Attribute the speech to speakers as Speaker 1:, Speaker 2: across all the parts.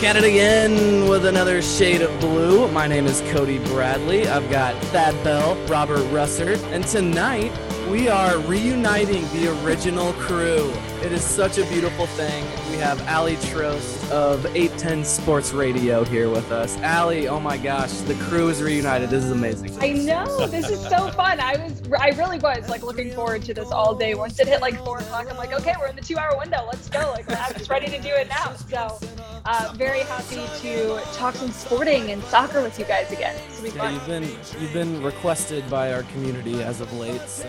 Speaker 1: Back at it again with another shade of blue. My name is Cody Bradley. I've got Thad Bell, Robert Russert, and tonight we are reuniting the original crew. It is such a beautiful thing. We have Aly Trost of 810 Sports Radio here with us. Aly, oh my gosh, the crew is reunited. This is amazing.
Speaker 2: I know this is so fun. I was, I really was like looking forward to this all day. Once it hit like four o'clock, I'm like, okay, we're in the two-hour window. Let's go. Like I'm just ready to do it now. So, uh, very happy to talk some sporting and soccer with you guys again. This will be
Speaker 1: Yeah, you've been you've been requested by our community as of late, so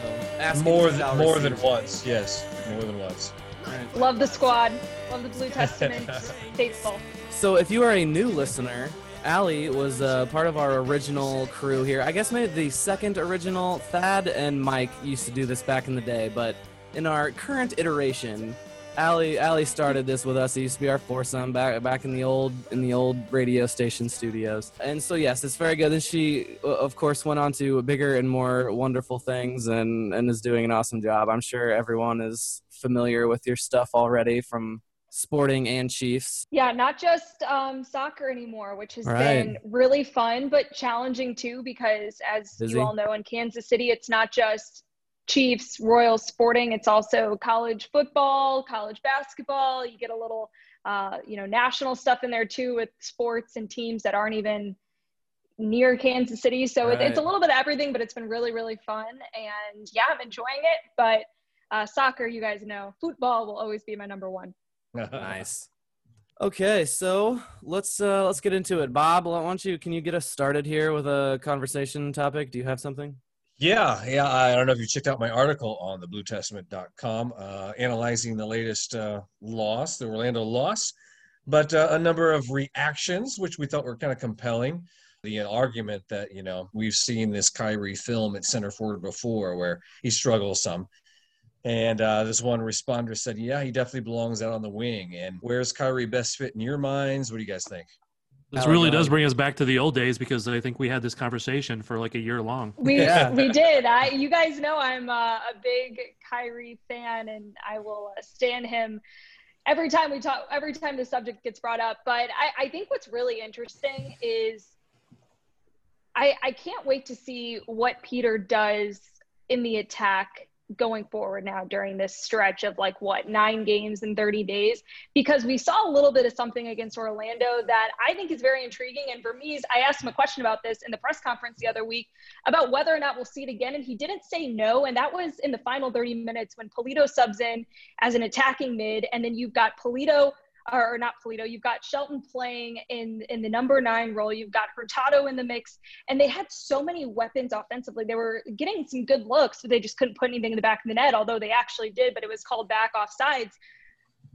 Speaker 3: More than more than once, yes, more than once.
Speaker 1: Alright.
Speaker 2: Love the squad. Love the Blue Testament faithful.
Speaker 1: So, if you are a new listener, Aly was uh, part of our original crew here. I guess maybe the second original. Thad and Mike used to do this back in the day, but in our current iteration, Aly Aly started this with us. It used to be our foursome back back in the old in the old radio station studios. And so yes, it's very good. And she, of course, went on to bigger and more wonderful things, and and is doing an awesome job. I'm sure everyone is familiar with your stuff already from Sporting and Chiefs.
Speaker 2: Yeah, not just um, soccer anymore, which has
Speaker 1: Right.
Speaker 2: been really fun but challenging too. Because as
Speaker 1: Busy.
Speaker 2: you all know, in Kansas City, it's not just Chiefs, Royals, Sporting. It's also college football, college basketball. You get a little, uh, you know, national stuff in there too with sports and teams that aren't even near Kansas City. So it, it's a little bit of everything, but it's been really, really fun. And yeah, I'm enjoying it. But uh, soccer, you guys know, football will always be my number one.
Speaker 1: nice. Okay, so let's uh let's get into it. Bob, why don't you can you get us started here with a conversation topic? Do you have something?
Speaker 3: Yeah, yeah. I don't know if you checked out my article on the BlueTestament.com uh, analyzing the latest uh, loss, the Orlando loss, but uh, a number of reactions which we thought were kind of compelling. The argument that you know we've seen this Khiry film at center forward before, where he struggles some, and uh, this one responder said, "Yeah, he definitely belongs out on the wing." And where's Khiry best fit in your minds? What do you guys think?
Speaker 4: This really
Speaker 1: go
Speaker 4: does bring us back to the old days because I think we had this conversation for like a year long.
Speaker 2: We
Speaker 1: Yeah.
Speaker 2: we did. I you guys know I'm uh, a big Khiry fan, and I will uh, stand him every time we talk. Every time the subject gets brought up. But I, I think what's really interesting is I I can't wait to see what Peter does in the attack going forward now during this stretch of like what nine games in 30 days because we saw a little bit of something against Orlando that I think is very intriguing. And me, I asked him a question about this in the press conference the other week about whether or not we'll see it again. And he didn't say no. And that was in the final 30 minutes when Pulido subs in as an attacking mid. And then you've got Pulido or not Pulido. You've got Shelton playing in in the number nine role. You've got Hurtado in the mix, and they had so many weapons offensively. They were getting some good looks, but they just couldn't put anything in the back of the net. Although they actually did, but it was called back off sides.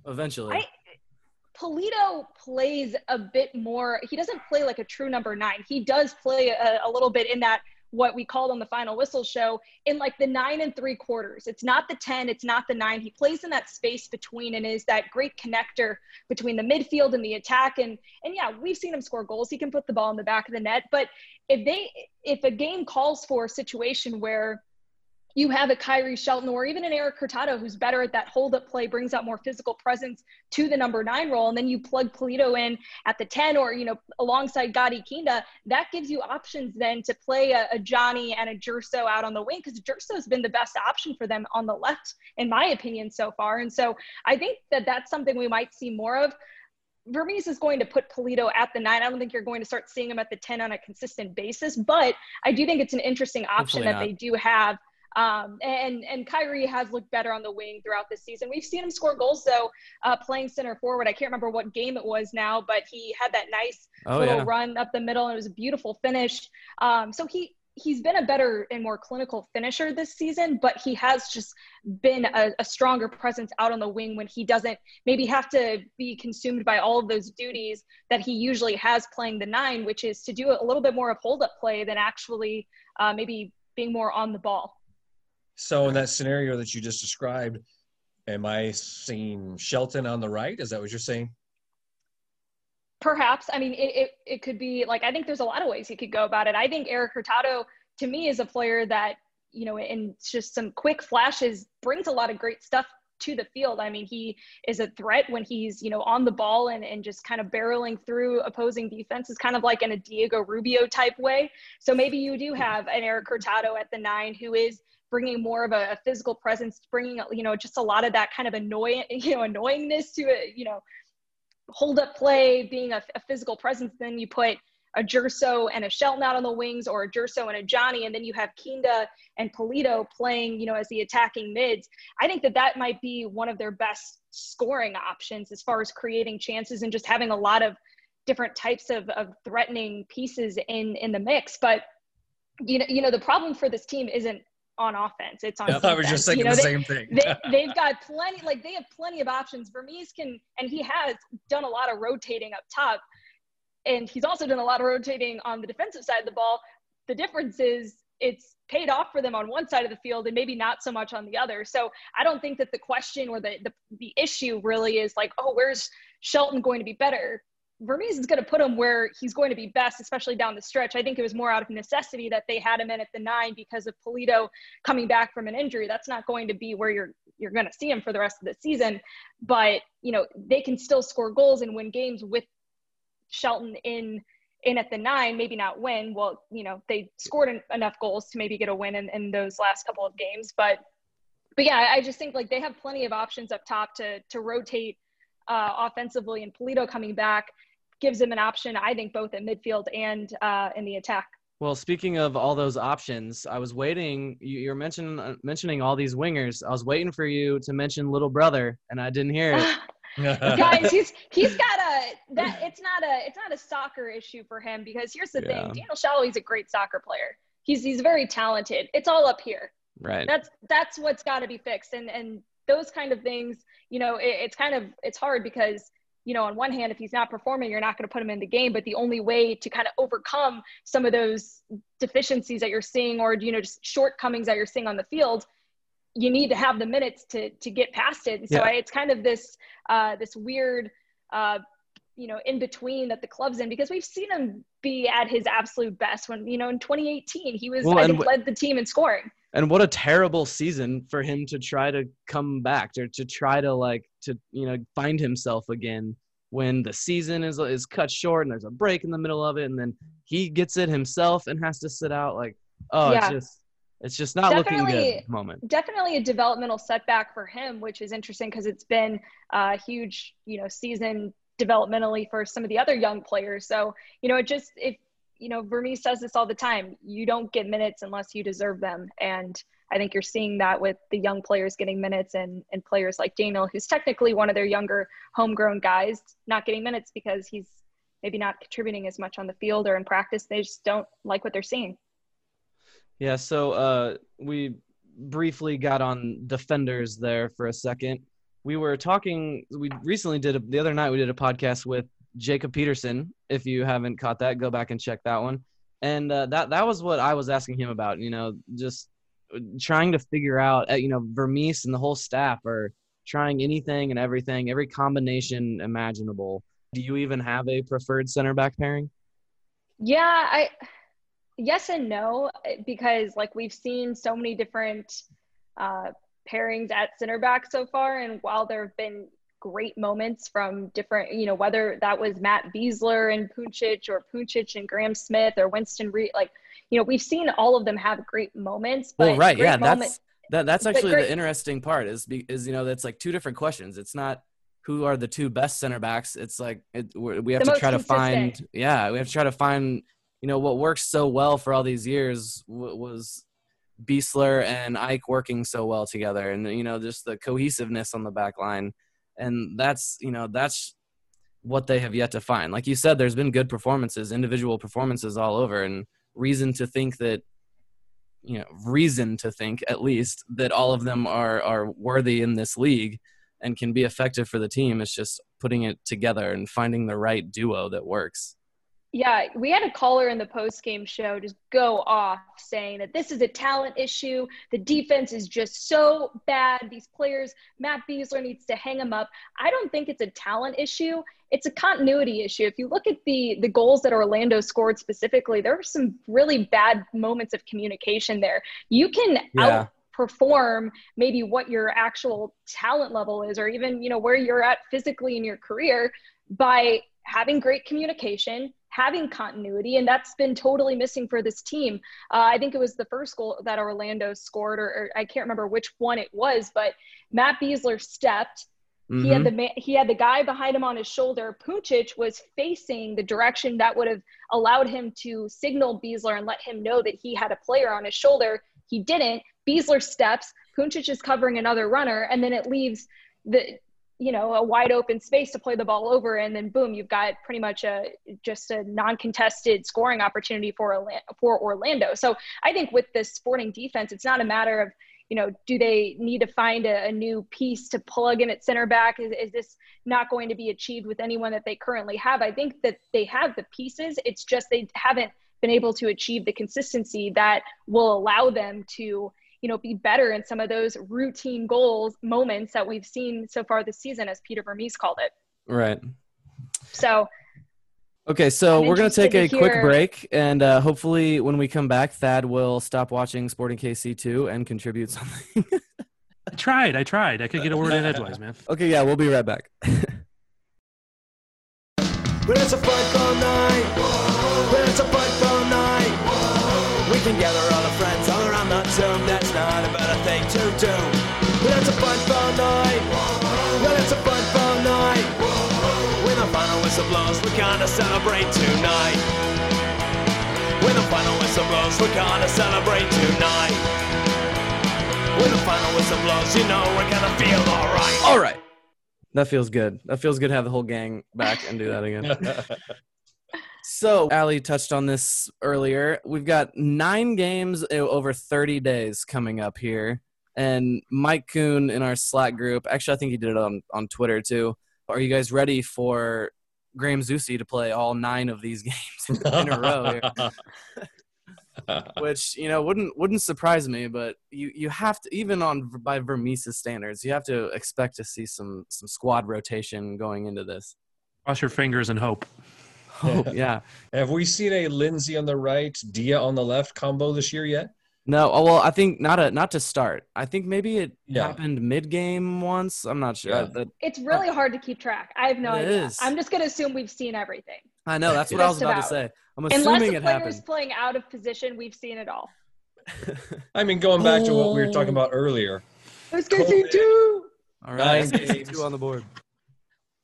Speaker 1: Eventually.
Speaker 2: I, Pulido plays a bit more. He doesn't play like a true number nine. He does play a, a little bit in that what we called on the final whistle show in like the nine and three quarters. It's not the 10, it's not the nine. He plays in that space between and is that great connector between the midfield and the attack. And and yeah, we've seen him score goals. He can put the ball in the back of the net. But if they if a game calls for a situation where you have a Khiry Shelton or even an Eric Hurtado who's better at that hold up play, brings out more physical presence to the number nine role, and then you plug Pulido in at the 10 or, you know, alongside Gadi Kinda, that gives you options then to play a, a Johnny and a Gerso out on the wing because Gerso's been the best option for them on the left, in my opinion, so far. And so I think that that's something we might see more of. Vermes is going to put Pulido at the nine. I don't think you're going to start seeing him at the 10 on a consistent basis, but I do think it's an interesting option
Speaker 1: Hopefully
Speaker 2: that
Speaker 1: not.
Speaker 2: they do have um, and and Khiry has looked better on the wing throughout this season. We've seen him score goals though, uh, playing center forward. I can't remember what game it was now, but he had that nice
Speaker 1: Oh,
Speaker 2: little
Speaker 1: yeah.
Speaker 2: run up the middle, and it was a beautiful finish. Um, so he he's been a better and more clinical finisher this season, but he has just been a, a stronger presence out on the wing when he doesn't maybe have to be consumed by all of those duties that he usually has playing the nine, which is to do a little bit more of hold up play than actually uh, maybe being more on the ball.
Speaker 3: So in that scenario that you just described, am I seeing Shelton on the right? Is that what you're saying?
Speaker 2: Perhaps. I mean, it, it, it could be like, I think there's a lot of ways he could go about it. I think Eric Hurtado, to me, is a player that, you know, in just some quick flashes, brings a lot of great stuff to the field. I mean, he is a threat when he's, you know, on the ball and, and just kind of barreling through opposing defenses, kind of like in a Diego Rubio type way. So maybe you do hmm. have an Eric Hurtado at the nine who is bringing more of a, a physical presence, bringing, you know, just a lot of that kind of annoying, you know, annoyingness to it, you know, hold up play, being a, a physical presence. Then you put a Gerso and a Shelton out on the wings, or a Gerso and a Johnny, and then you have Kinda and Pulido playing, you know, as the attacking mids. I think that that might be one of their best scoring options as far as creating chances and just having a lot of different types of, of threatening pieces in in the mix. But you know, you know, the problem for this team isn't on offense; it's on.
Speaker 3: I thought we were just thinking
Speaker 2: You know,
Speaker 3: the
Speaker 2: they-
Speaker 3: same thing.
Speaker 2: they, they've got plenty like they have plenty of options Vermes can and he has done a lot of rotating up top and he's also done a lot of rotating on the defensive side of the ball the difference is it's paid off for them on one side of the field and maybe not so much on the other so i don't think that the question or the the, the issue really is like oh where's shelton going to be better Vermes is going to put him where he's going to be best, especially down the stretch. I think it was more out of necessity that they had him in at the nine because of Pulido coming back from an injury. That's not going to be where you're you're going to see him for the rest of the season. But you know they can still score goals and win games with Shelton in in at the nine. Maybe not win. Well, you know they scored en- enough goals to maybe get a win in, in those last couple of games. But but yeah, I- just think like they have plenty of options up top to to rotate uh, offensively, and Pulido coming back gives them an option. I think both at midfield and uh, in the attack.
Speaker 1: Well, speaking of all those options, I was waiting. You, you're mentioning uh, mentioning all these wingers. I was waiting for you to mention little brother, and I didn't hear it.
Speaker 2: Guys, he's he's got a that it's not a it's not a soccer issue for him because here's the
Speaker 1: Yeah.
Speaker 2: thing: Daniel Salloi's a great soccer player. He's he's very talented. It's all up here.
Speaker 1: Right.
Speaker 2: That's that's what's got to be fixed, and and those kind of things. You know, it, it's kind of it's hard because you know, on one hand, if he's not performing, you're not going to put him in the game. But the only way to kind of overcome some of those deficiencies that you're seeing, or you know, just shortcomings that you're seeing on the field, you need to have the minutes to to get past it. And so
Speaker 1: Yeah.
Speaker 2: I, it's kind of this uh, this weird, uh, you know, in between that the club's in because we've seen him be at his absolute best when you know in 2018 he was
Speaker 1: Well,
Speaker 2: I think
Speaker 1: w-
Speaker 2: led the team in scoring.
Speaker 1: And what a terrible season for him to try to come back or to try to like to you know find himself again when the season is is cut short and there's a break in the middle of it and then he gets it himself and has to sit out like oh
Speaker 2: Yeah.
Speaker 1: it's just it's just not looking good moment
Speaker 2: definitely a developmental setback for him, which is interesting because it's been a huge, you know, season developmentally for some of the other young players. So, you know, it just if you know, Vermes says this all the time. You don't get minutes unless you deserve them. And I think you're seeing that with the young players getting minutes and, and players like Daniel, who's technically one of their younger homegrown guys, not getting minutes because he's maybe not contributing as much on the field or in practice. They just don't like what they're seeing.
Speaker 1: Yeah, so uh, we briefly got on defenders there for a second. We were talking. We recently did a, the other night. We did a podcast with Jacob Peterson. If you haven't caught that, go back and check that one. And uh, that that was what I was asking him about. You know, just trying to figure out. Uh, you know, Vermes and the whole staff are trying anything and everything, every combination imaginable. Do you even have a preferred center back pairing?
Speaker 2: Yeah, I yes and no because like we've seen so many different uh, pairings at center back so far, and while there have been great moments from different, you know, whether that was Matt Besler and Puncec or Puncec and Graham Smith or Winston Reid, like you know, we've seen all of them have great moments. But
Speaker 1: well, right, yeah,
Speaker 2: moment,
Speaker 1: that's that, that's actually
Speaker 2: great,
Speaker 1: the interesting part is is you know that's like two different questions. It's not who are the two best center backs. It's like it, we have to try to find yeah we have to try to find you know what works so well for all these years w- was Besler and Ike working so well together, and you know just the cohesiveness on the back line, and that's you know that's what they have yet to find. Like you said, there's been good performances, individual performances all over, and reason to think that you know reason to think at least that all of them are are worthy in this league and can be effective for the team. It's just putting it together and finding the right duo that works.
Speaker 2: Yeah, we had a caller in the post game show just go off saying that this is a talent issue. The defense is just so bad. These players, Matt Besler needs to hang them up. I don't think it's a talent issue. It's a continuity issue. If you look at the the goals that Orlando scored specifically, there were some really bad moments of communication there. You can
Speaker 1: Yeah.
Speaker 2: outperform maybe what your actual talent level is or even, you know, where you're at physically in your career by having great communication, having continuity, and that's been totally missing for this team. Uh, I think it was the first goal that Orlando scored, or, or I can't remember which one it was, but Matt Besler stepped. He had
Speaker 1: Mhm.
Speaker 2: the ma- he had the guy behind him on his shoulder. Puncec was facing the direction that would have allowed him to signal Besler and let him know that he had a player on his shoulder. He didn't. Besler steps. Puncec is covering another runner, and then it leaves the you know a wide open space to play the ball over, and then boom, you've got pretty much a just a non-contested scoring opportunity for for Orlando. So I think with this Sporting defense, it's not a matter of you know, do they need to find a, a new piece to plug in at center back? Is, is this not going to be achieved with anyone that they currently have? I think that they have the pieces. It's just they haven't been able to achieve the consistency that will allow them to, you know, be better in some of those routine goals moments that we've seen so far this season, as Peter Vermes called it.
Speaker 1: Right.
Speaker 2: So
Speaker 1: Okay, so
Speaker 2: I'm
Speaker 1: we're going to
Speaker 2: interested
Speaker 1: take
Speaker 2: to
Speaker 1: a quick break, and uh, hopefully, when we come back, Thad will stop watching Sporting KC2 and contribute something.
Speaker 4: I tried. I tried. I could get a word in edgewise, man.
Speaker 1: okay, yeah, we'll be right back.
Speaker 5: When it's a football night, when it's a football night, we can gather all our friends to do. When it's a fun, fun night, when it's a football night, when the final whistle blows, we're gonna celebrate tonight. When the final whistle blows, we're gonna celebrate tonight. When the final whistle blows, you know we're gonna feel alright.
Speaker 1: All right. That feels good. That feels good to have the whole gang back and do that again. So, Aly touched on this earlier. We've got nine games eh, over 30 days coming up here. And Mike Kuhn in our Slack group, actually, I think he did it on, on Twitter too. Are you guys ready for Graham Zusi to play all nine of these games in a row here? Which, you know, wouldn't wouldn't surprise me, but you, you have to even on by Vermes' standards, you have to expect to see some some squad rotation going into this.
Speaker 4: Cross your fingers and hope.
Speaker 1: Hope, yeah.
Speaker 3: Have we seen a Lindsey on the right, Dia on the left combo this year yet?
Speaker 1: No, oh, well, I think not a not to start. I think maybe it
Speaker 3: Yeah.
Speaker 1: happened mid game once. I'm not sure.
Speaker 3: Yeah.
Speaker 1: Uh, that-
Speaker 2: it's uh, really hard to keep track. I have no
Speaker 1: It
Speaker 2: idea.
Speaker 1: is.
Speaker 2: I'm just going to assume we've seen everything.
Speaker 1: I know that's what I was
Speaker 2: Just
Speaker 1: about to say. I'm assuming
Speaker 2: Unless
Speaker 1: assuming
Speaker 2: the
Speaker 1: it
Speaker 2: player's
Speaker 1: happened.
Speaker 2: playing out of position, we've seen it all.
Speaker 3: I mean, going back to what we were talking oh. about earlier.
Speaker 2: Let's
Speaker 3: get see
Speaker 2: two.
Speaker 1: All right,
Speaker 3: Nine games.
Speaker 1: two on the board.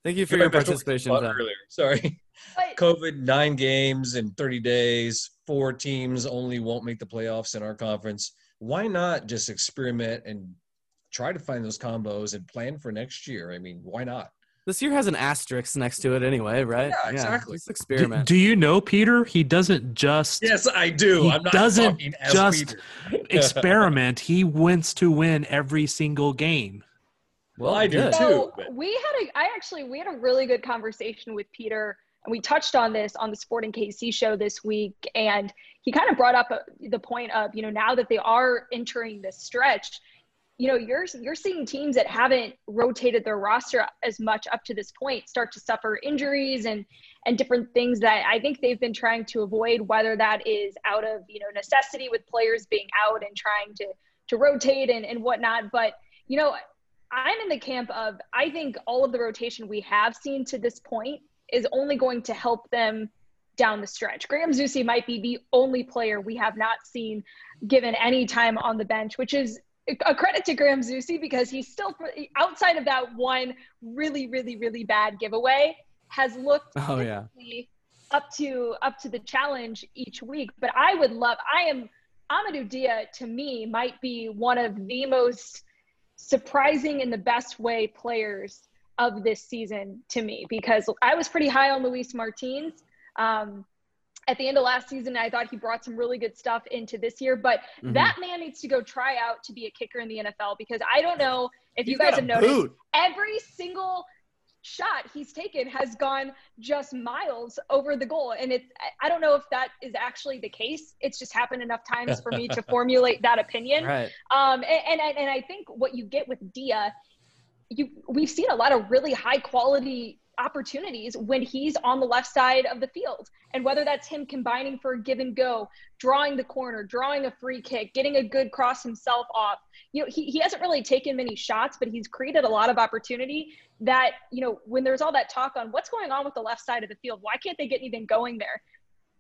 Speaker 1: Thank you for
Speaker 3: Going
Speaker 1: your
Speaker 3: back to what we
Speaker 1: participation.
Speaker 3: earlier. Sorry.
Speaker 2: But
Speaker 3: COVID, nine games in 30 days, four teams only won't make the playoffs in our conference. Why not just experiment and try to find those combos and plan for next year? I mean, why not?
Speaker 1: This year has an asterisk next to it anyway, right?
Speaker 3: Yeah, exactly.
Speaker 1: Just
Speaker 4: Do,
Speaker 1: experiment.
Speaker 4: do you know, Peter? He doesn't just
Speaker 3: Yes, I do.
Speaker 4: He
Speaker 3: I'm not
Speaker 4: doesn't
Speaker 3: talking as
Speaker 4: just
Speaker 3: Peter.
Speaker 4: experiment. he wants to win every single game.
Speaker 3: Well, I do
Speaker 1: good.
Speaker 3: too. But-
Speaker 2: we had a, I actually, we had a really good conversation with Peter, and we touched on this on the Sporting KC show this week, and he kind of brought up uh, the point of, you know, now that they are entering this stretch, you know, you're you're seeing teams that haven't rotated their roster as much up to this point start to suffer injuries and and different things that I think they've been trying to avoid, whether that is out of you know necessity with players being out and trying to to rotate and and whatnot, but you know I'm in the camp of I think all of the rotation we have seen to this point is only going to help them down the stretch. Graham Zusi might be the only player we have not seen given any time on the bench, which is a credit to Graham Zusi because he's still outside of that one really, really, really bad giveaway has looked
Speaker 1: Oh yeah.
Speaker 2: up to up to the challenge each week. But I would love I am Amadou Dia to me might be one of the most surprising in the best way players of this season to me because I was pretty high on Luis Martins. Um, at the end of last season, I thought he brought some really good stuff into this year, but
Speaker 1: Mhm.
Speaker 2: that man needs to go try out to be a kicker in the NFL because I don't know if you guys have noticed
Speaker 1: boot.
Speaker 2: every single shot he's taken has gone just miles over the goal. And it's I- don't know if that is actually the case. It's just happened enough times for me to formulate that opinion.
Speaker 1: Right.
Speaker 2: um and, and and i think what you get with dia you we've seen a lot of really high quality opportunities when he's on the left side of the field. And whether that's him combining for a give and go drawing the corner drawing a free kick getting a good cross himself off you know he, he hasn't really taken many shots but he's created a lot of opportunity that you know when there's all that talk on what's going on with the left side of the field why can't they get anything going there?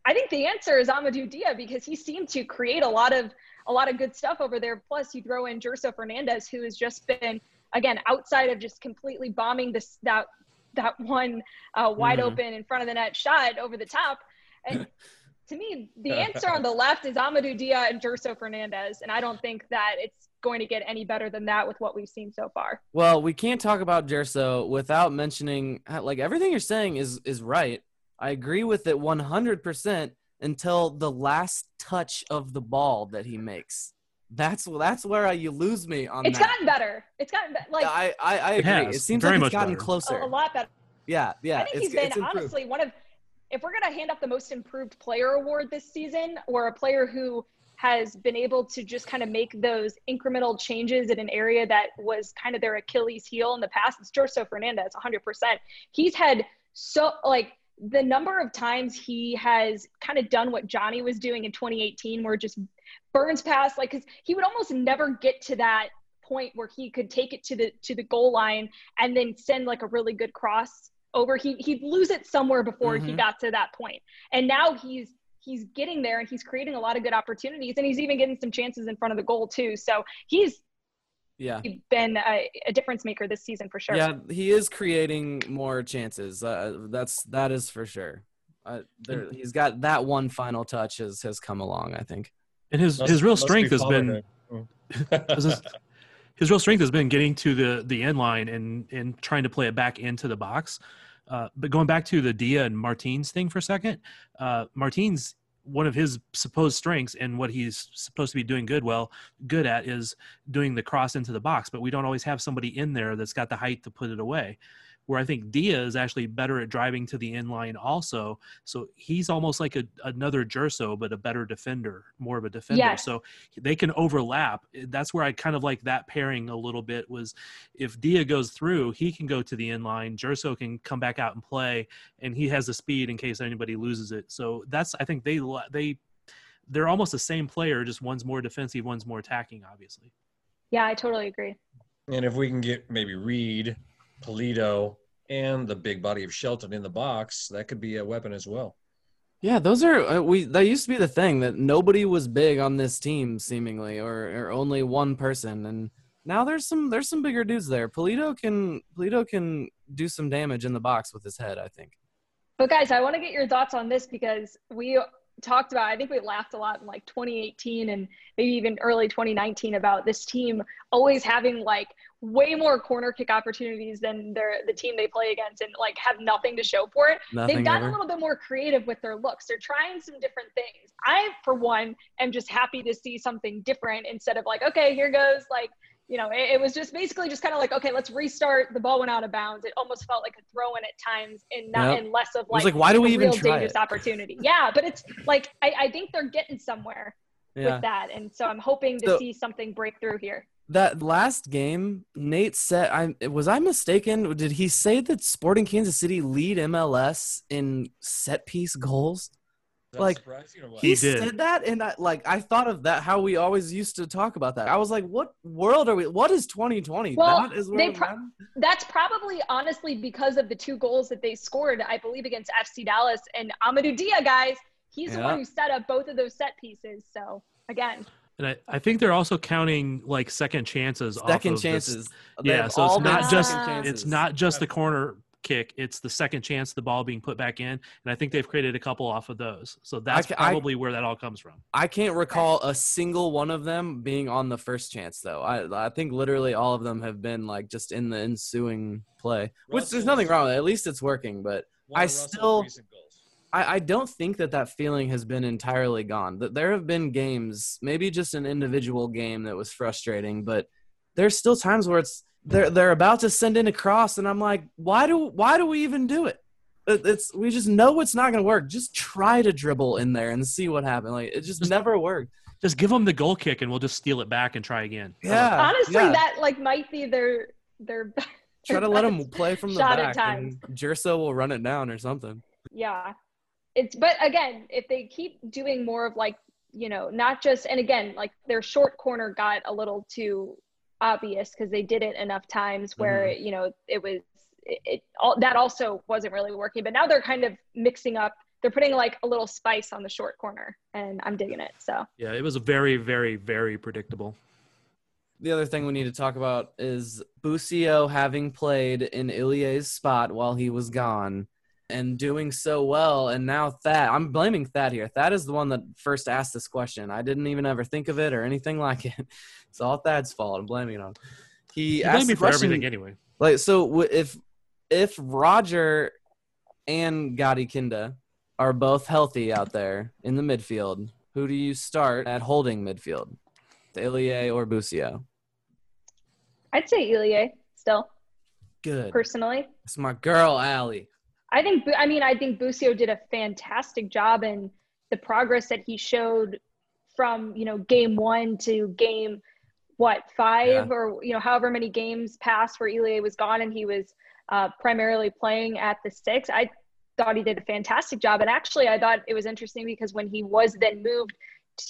Speaker 2: I think the answer is amadou dia because he seemed to create a lot of a lot of good stuff over there. Plus you throw in Gerso Fernandes who has just been again outside of just completely bombing this that that one uh, wide
Speaker 1: Mhm.
Speaker 2: open in front of the net shot over the top and to me the answer on the left is amadou dia and Gerso Fernandes and i don't think that it's going to get any better than that with what we've seen so far
Speaker 1: Well, we can't talk about Gerso without mentioning like everything you're saying is is right. I agree with it 100% until the last touch of the ball that he makes. That's that's where I, you lose me on
Speaker 2: it's
Speaker 1: that.
Speaker 2: gotten better it's gotten be- like
Speaker 1: I I, I agree. It,
Speaker 4: has.
Speaker 1: seems
Speaker 4: Very
Speaker 1: like it's gotten
Speaker 4: better.
Speaker 1: closer.
Speaker 2: a, a lot better
Speaker 1: Yeah, yeah.
Speaker 2: I think
Speaker 1: it's,
Speaker 2: he's been honestly one of, if we're going to hand out the most improved player award this season, or a player who has been able to just kind of make those incremental changes in an area that was kind of their Achilles heel in the past, it's Gerso Fernandes, 100%. He's had so, like, the number of times he has kind of done what Johnny was doing in 2018, where just burns past, like, because he would almost never get to that point where he could take it to the to the goal line and then send like a really good cross over he he'd lose it somewhere before he
Speaker 1: Mhm.
Speaker 2: got to that point and now he's he's getting there and he's creating a lot of good opportunities and he's even getting some chances in front of the goal too so he's
Speaker 1: Yeah.
Speaker 2: been a, a difference maker this season for sure
Speaker 1: Yeah, he is creating more chances. Uh, that's that is for sure. Uh, there, he's got that one final touch has has come along. I think.
Speaker 4: And his
Speaker 3: Must-
Speaker 4: his real
Speaker 3: be
Speaker 4: strength has been his, his real strength has been getting to the the end line and and trying to play it back into the box. Uh, but going back to the Dia and Martins thing for a second, uh, Martins one of his supposed strengths and what he's supposed to be doing good well good at is doing the cross into the box but we don't always have somebody in there that's got the height to put it away where i think dia is actually better at driving to the end line also so he's almost like a, another Gerso but a better defender more of a defender
Speaker 2: Yes.
Speaker 4: so they can overlap that's where i kind of like that pairing a little bit was if dia goes through he can go to the end line Gerso can come back out and play and he has the speed in case anybody loses it. So that's I think they they they're almost the same player, just one's more defensive, one's more attacking, obviously.
Speaker 2: yeah i totally agree
Speaker 3: And if we can get maybe Reid, Pulido, and the big body of Shelton in the box, that could be a weapon as well.
Speaker 1: Yeah, those are uh, we. That used to be the thing that nobody was big on this team, seemingly, or or only one person. And now there's some there's some bigger dudes there. Pulido can Pulido can do some damage in the box with his head. I think.
Speaker 2: But guys, I want to get your thoughts on this because we talked about. I think we laughed a lot in like 2018 and maybe even early 2019 about this team always having like way more corner kick opportunities than their the team they play against and like have nothing to show for it.
Speaker 1: Nothing
Speaker 2: They've gotten
Speaker 1: ever.
Speaker 2: a little bit more creative with their looks. They're trying some different things. I, for one, am just happy to see something different instead of like, okay, here goes like, you know, it, it was just basically just kind of like, okay, let's restart. The ball went out of bounds. It almost felt like a throw in at times and not
Speaker 1: Yep.
Speaker 2: and less of
Speaker 1: was
Speaker 2: like,
Speaker 1: like, why do we even
Speaker 2: real
Speaker 1: try
Speaker 2: dangerous
Speaker 1: it?
Speaker 2: opportunity. Yeah, but it's like I, I think they're getting somewhere
Speaker 1: Yeah.
Speaker 2: with that. And so I'm hoping to
Speaker 1: So-
Speaker 2: see something break through here.
Speaker 1: That last game, Nate said, "I was I mistaken? Did he say that Sporting Kansas City lead MLS in set piece goals?
Speaker 3: Is that
Speaker 1: like,
Speaker 3: surprising or what?
Speaker 1: He,
Speaker 4: He did.
Speaker 1: said that, and I like I thought of that how we always used to talk about that. I was like, what world are we? What is 2020?
Speaker 2: Well,
Speaker 1: that is
Speaker 2: they pro- That's probably honestly because of the two goals that they scored, I believe, against FC Dallas and Amadou Dia, guys. He's the one who set up both of those set pieces. So again,
Speaker 4: And I, I think they're also counting like second chances. off
Speaker 1: second
Speaker 4: of this-
Speaker 1: chances.
Speaker 4: Yeah, so it's not just
Speaker 1: chances.
Speaker 4: it's not just the corner kick; it's the second chance, the ball being put back in, and I think they've created a couple off of those. So that's
Speaker 1: I-
Speaker 4: probably where that all comes from.
Speaker 1: I can't recall a single one of them being on the first chance though. I I think literally all of them have been like just in the ensuing play, which there's nothing wrong with. it. At least it's working, but I
Speaker 3: of
Speaker 1: still- I, I don't think that that feeling has been entirely gone. That there have been games, maybe just an individual game that was frustrating, but there's still times where it's they're mm. they're about to send in a cross, and I'm like, why do why do we even do it? It- It's we just know it's not going to work. Just try to dribble in there and see what happens. Like it just
Speaker 4: Just-
Speaker 1: never worked.
Speaker 4: Just give them the goal kick, and we'll just steal it back and try again.
Speaker 1: Yeah,
Speaker 2: honestly,
Speaker 1: yeah.
Speaker 2: that like might be their their.
Speaker 1: try to let them play from the
Speaker 2: shot at
Speaker 1: back, and Gerso will run it down or something.
Speaker 2: Yeah, it's but again, if they keep doing more of like you know not just and again like their short corner got a little too obvious because they did it enough times where
Speaker 1: Mm-hmm.
Speaker 2: you know it was it, it all that also wasn't really working. But now they're kind of mixing up. They're putting like a little spice on the short corner, and I'm digging it. So
Speaker 4: Yeah, it was very, very, very predictable.
Speaker 1: The other thing we need to talk about is Busio having played in Ilie's spot while he was gone and doing so well. And now Thad, I'm blaming Thad here. Thad is the one that first asked this question. I didn't even ever think of it or anything like it. It's all Thad's fault. I'm blaming it on. He
Speaker 4: You
Speaker 1: asked
Speaker 4: blame me for
Speaker 1: question,
Speaker 4: everything anyway.
Speaker 1: like so if if Roger and Gadi Kinda are both healthy out there in the midfield, who do you start at holding midfield? Ilie or Busio?
Speaker 2: I'd say Ilie still
Speaker 1: Good.
Speaker 2: personally.
Speaker 1: It's my girl, Allie.
Speaker 2: I think, I mean, I think Busio did a fantastic job in the progress that he showed from, you know, game one to game, what, five
Speaker 1: Yeah.
Speaker 2: or, you know, however many games passed where Ilie was gone and he was uh, primarily playing at the six. I thought he did a fantastic job. And actually, I thought it was interesting because when he was then moved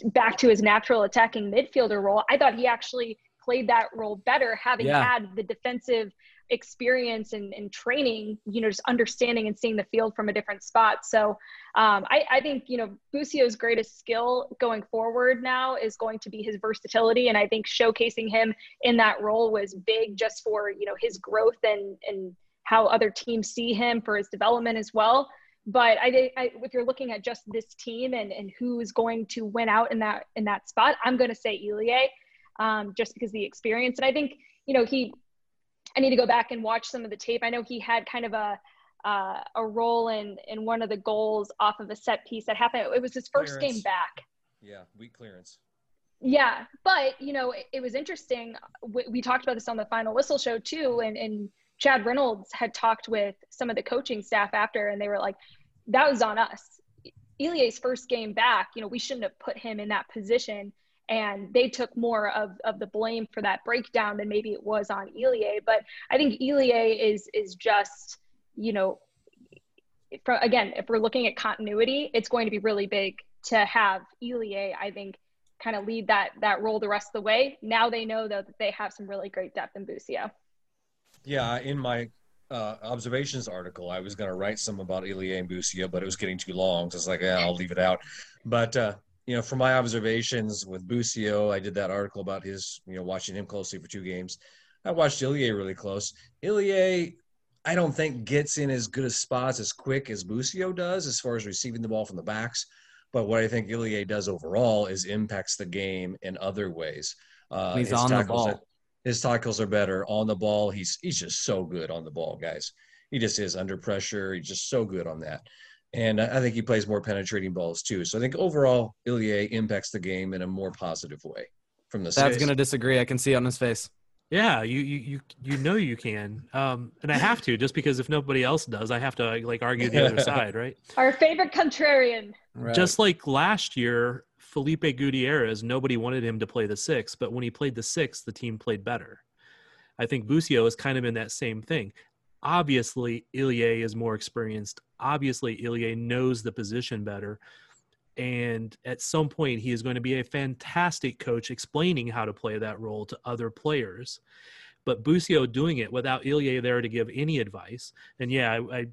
Speaker 2: back to his natural attacking midfielder role, I thought he actually played that role better, having
Speaker 1: Yeah.
Speaker 2: had the defensive experience and, and training, you know, just understanding and seeing the field from a different spot. So um, I, I think, you know, Busio's greatest skill going forward now is going to be his versatility. And I think showcasing him in that role was big just for, you know, his growth and, and how other teams see him for his development as well. But I think I, if you're looking at just this team and, and who is going to win out in that in that spot, I'm going to say Ilie, um, just because the experience. And I think you know he I need to go back and watch some of the tape. I know he had kind of a uh, a role in in one of the goals off of a set piece that happened. It was his first
Speaker 3: Clearance.
Speaker 2: game back.
Speaker 3: Yeah, weak clearance.
Speaker 2: Yeah, but you know, it, it was interesting. We, we talked about this on the final whistle show too, and and Chad Reynolds had talked with some of the coaching staff after, and they were like, "That was on us. Ilie's first game back. You know, we shouldn't have put him in that position." And they took more of, of the blame for that breakdown than maybe it was on Ilie. But I think Ilie is is just, you know, for, again, if we're looking at continuity, it's going to be really big to have Ilie, I think, kind of lead that that role the rest of the way. Now they know though that they have some really great depth in Busio.
Speaker 3: Yeah, in my uh, observations article, I was going to write some about Ilie and Busio, but it was getting too long. So it's like, yeah, I'll leave it out. But uh, you know, from my observations with Busio, I did that article about his, you know, watching him closely for two games. I watched Ilie really close. Ilie, I don't think gets in as good a spots as quick as Busio does as far as receiving the ball from the backs. But what I think Ilie does overall is impacts the game in other ways. Uh,
Speaker 1: He's
Speaker 3: his
Speaker 1: on the
Speaker 3: tackles
Speaker 1: ball.
Speaker 3: Are, his tackles are better on the ball. He's he's just so good on the ball, guys. He just is under pressure. He's just so good on that. And I I think he plays more penetrating balls too. So I think overall, Ilie impacts the game in a more positive way from the
Speaker 1: Thad's
Speaker 3: six.
Speaker 1: gonna disagree. I can see it on his face.
Speaker 4: Yeah, you you you you know you can, um, and I have to just because if nobody else does, I have to like argue the other side, right?
Speaker 2: Our favorite contrarian.
Speaker 4: Just like last year, Felipe Gutierrez, nobody wanted him to play the six, but when he played the six, the team played better. I think Busio is kind of in that same thing. Obviously, Ilie is more experienced. Obviously, Ilie knows the position better. And at some point, he is going to be a fantastic coach explaining how to play that role to other players. But Busio doing it without Ilie there to give any advice. And yeah, I, I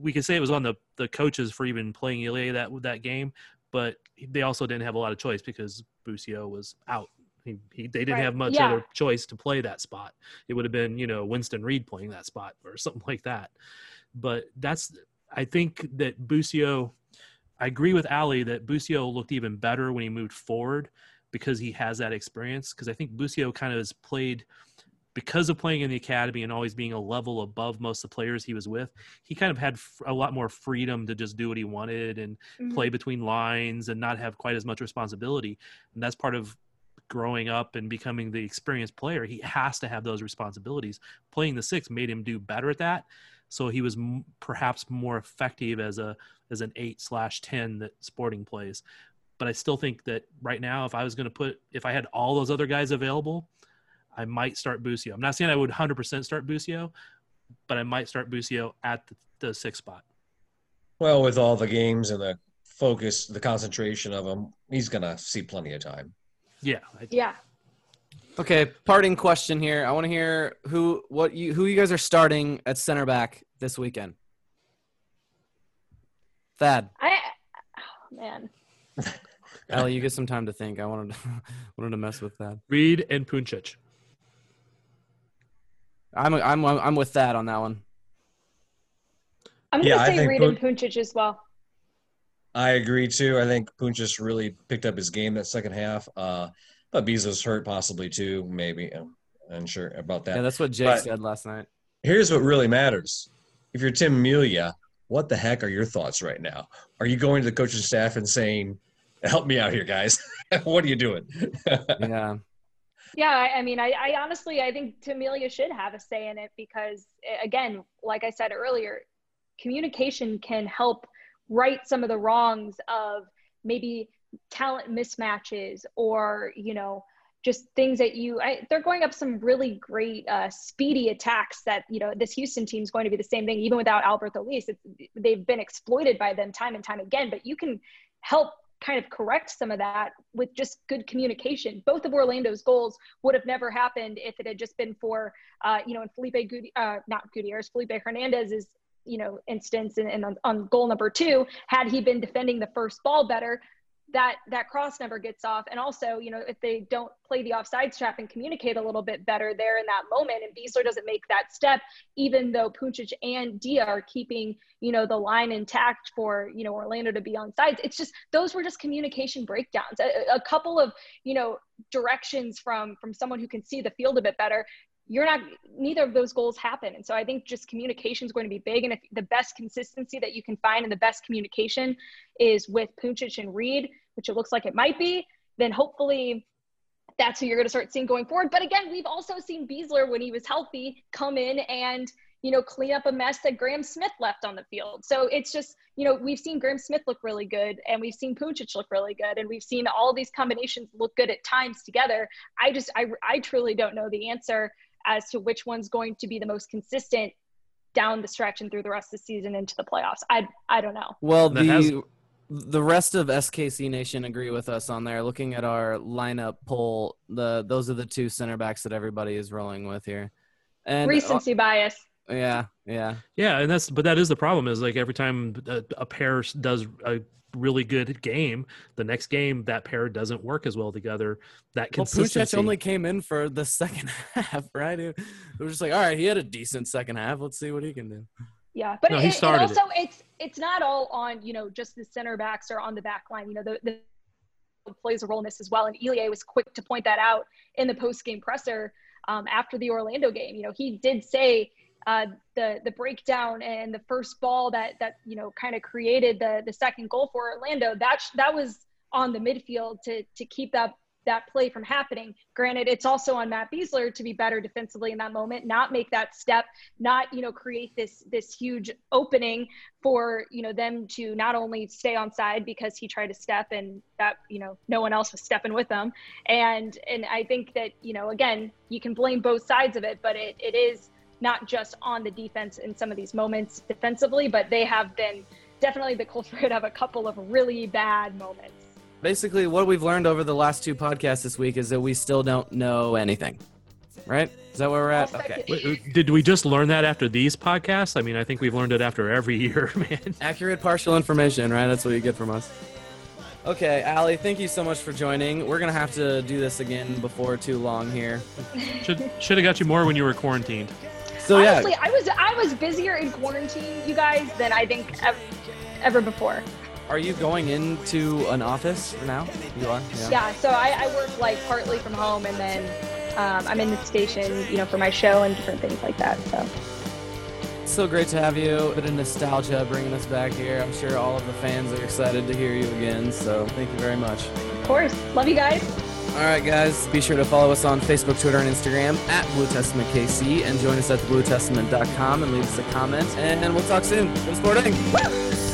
Speaker 4: we could say it was on the the coaches for even playing Ilie that that game, but they also didn't have a lot of choice because Busio was out. He, he, they didn't
Speaker 2: Right.
Speaker 4: have much
Speaker 2: Yeah.
Speaker 4: other choice to play that spot. It would have been, you know, Winston Reid playing that spot or something like that. But that's, I think that Busio, I agree with Aly that Busio looked even better when he moved forward because he has that experience. Because I think Busio kind of has played, because of playing in the academy and always being a level above most of the players he was with, he kind of had a lot more freedom to just do what he wanted and
Speaker 2: Mhm.
Speaker 4: play between lines and not have quite as much responsibility. And that's part of growing up and becoming the experienced player. He has to have those responsibilities. Playing the six made him do better at that. So he was m- perhaps more effective as a as an eight slash ten that Sporting plays. But I still think that right now, if I was going to put, if I had all those other guys available, I might start Busio. I'm not saying I would 100% start Busio, but I might start Busio at the, the sixth spot.
Speaker 3: Well, with all the games and the focus, the concentration of him, he's gonna see plenty of time.
Speaker 4: Yeah, I,
Speaker 2: Yeah.
Speaker 1: Okay, parting question here. I want to hear who what you who you guys are starting at center back this weekend. Thad,
Speaker 2: I. Oh, man.
Speaker 1: Ellie, you get some time to think. I wanted to, wanted to mess with that.
Speaker 4: Reid and Puncec.
Speaker 1: I'm I'm I'm with Thad on that one.
Speaker 2: I'm gonna
Speaker 3: Yeah, I
Speaker 2: say
Speaker 3: think
Speaker 2: Reid and Puncec as well.
Speaker 3: I agree too. I think Puncec really picked up his game that second half. Uh, but Besler's hurt possibly too, maybe. I'm unsure about that.
Speaker 1: Yeah, that's what Jake
Speaker 3: But-
Speaker 1: said last night.
Speaker 3: Here's what really matters. If you're Tim Melia, what the heck are your thoughts right now? Are you going to the coaching staff and saying, "Help me out here, guys. what are you doing?"
Speaker 1: Yeah.
Speaker 2: Yeah, I, I mean, I, I honestly, I think Tim Melia should have a say in it because, again, like I said earlier, communication can help right some of the wrongs of maybe talent mismatches or you know just things that you I, they're going up some really great uh, speedy attacks that you know this houston team is going to be the same thing even without Alberth Elis. They've been exploited by them time and time again but you can help kind of correct some of that with just good communication. Both of orlando's goals would have never happened if it had just been for uh, you know and felipe Gudi- uh, not gutierrez felipe hernandez's you know instance and, on goal number two had he been defending the first ball better that that cross never gets off. And also you know if they don't play the offside trap and communicate a little bit better there in that moment. And Besler doesn't make that step even though Puncec and Dia are keeping you know the line intact for you know Orlando to be on sides. It's just those were just communication breakdowns. A, a couple of you know directions from from someone who can see the field a bit better. You're not neither of those goals happen. And so i think just communication is going to be big. And if the best consistency that you can find and the best communication is with Puncec and Reid which it looks like it might be then hopefully that's who you're going to start seeing going forward but again we've also seen Besler when he was healthy come in and you know clean up a mess that Graham Smith left on the field so it's just you know we've seen Graham Smith look really good and we've seen Puncec look really good and we've seen all these combinations look good at times together I just I, I truly don't know the answer as to which one's going to be the most consistent down the stretch and through the rest of the season into the playoffs. I I don't know.
Speaker 1: Well,
Speaker 4: That
Speaker 1: the
Speaker 4: has-
Speaker 1: the rest of SKC Nation agree with us on there. Looking at our lineup poll, the those are the two center backs that everybody is rolling with here. And uh,
Speaker 2: Recency bias.
Speaker 1: yeah, yeah.
Speaker 4: Yeah, and that's but that is the problem is like every time a, a pair does a really good game, the next game that pair doesn't work as well together. That
Speaker 1: Well,
Speaker 4: consistency.
Speaker 1: Puncec only came in for the second half, right? It, it was just like, all right, he had a decent second half. Let's see what he can do.
Speaker 2: Yeah, but
Speaker 4: No,
Speaker 2: it,
Speaker 4: he
Speaker 2: and
Speaker 4: started
Speaker 2: also it's it's not all on you know just the center backs or on the back line. You know the, the plays a role in this as well. And Ilie was quick to point that out in the post game presser um, after the Orlando game. You know he did say uh, the the breakdown and the first ball that that you know kind of created the the second goal for Orlando. That sh- that was on the midfield to to keep that that play from happening. Granted, it's also on Matt Besler to be better defensively in that moment, not make that step, not you know create this this huge opening for you know them to not only stay on side because he tried to step and that you know no one else was stepping with them, and and I think that you know again you can blame both sides of it, but it, it is not just on the defense in some of these moments defensively, but they have been definitely the culprit of a couple of really bad moments.
Speaker 1: Basically, what we've learned over the last two podcasts this week is that we still don't know anything. Right? Is that where we're at? Okay.
Speaker 4: Wait, Did we just learn that after these podcasts? I mean, I think we've learned it after every year, man.
Speaker 1: Accurate partial information, right? That's what you get from us. Okay, Aly, thank you so much for joining. We're gonna have to do this again before too long here.
Speaker 4: Should should have got you more when you were quarantined.
Speaker 1: So yeah,
Speaker 2: Honestly, I was I was busier in quarantine, you guys, than I think ever, ever before.
Speaker 1: Are you going into an office for now? You are.
Speaker 2: Yeah, so I, I work like partly from home, and then um, I'm in the station, you know, for my show and different things like that. So
Speaker 1: so great to have you. A bit of nostalgia bringing us back here. I'm sure all of the fans are excited to hear you again. So thank you very much.
Speaker 2: of course, love you guys.
Speaker 1: All right, guys, be sure to follow us on Facebook, Twitter, and Instagram at Blue Testament KC, and join us at thebluetestament.com and leave us a comment. And we'll talk soon. Go Sporting.
Speaker 5: don't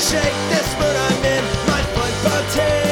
Speaker 5: shake this mood I'm in My football team's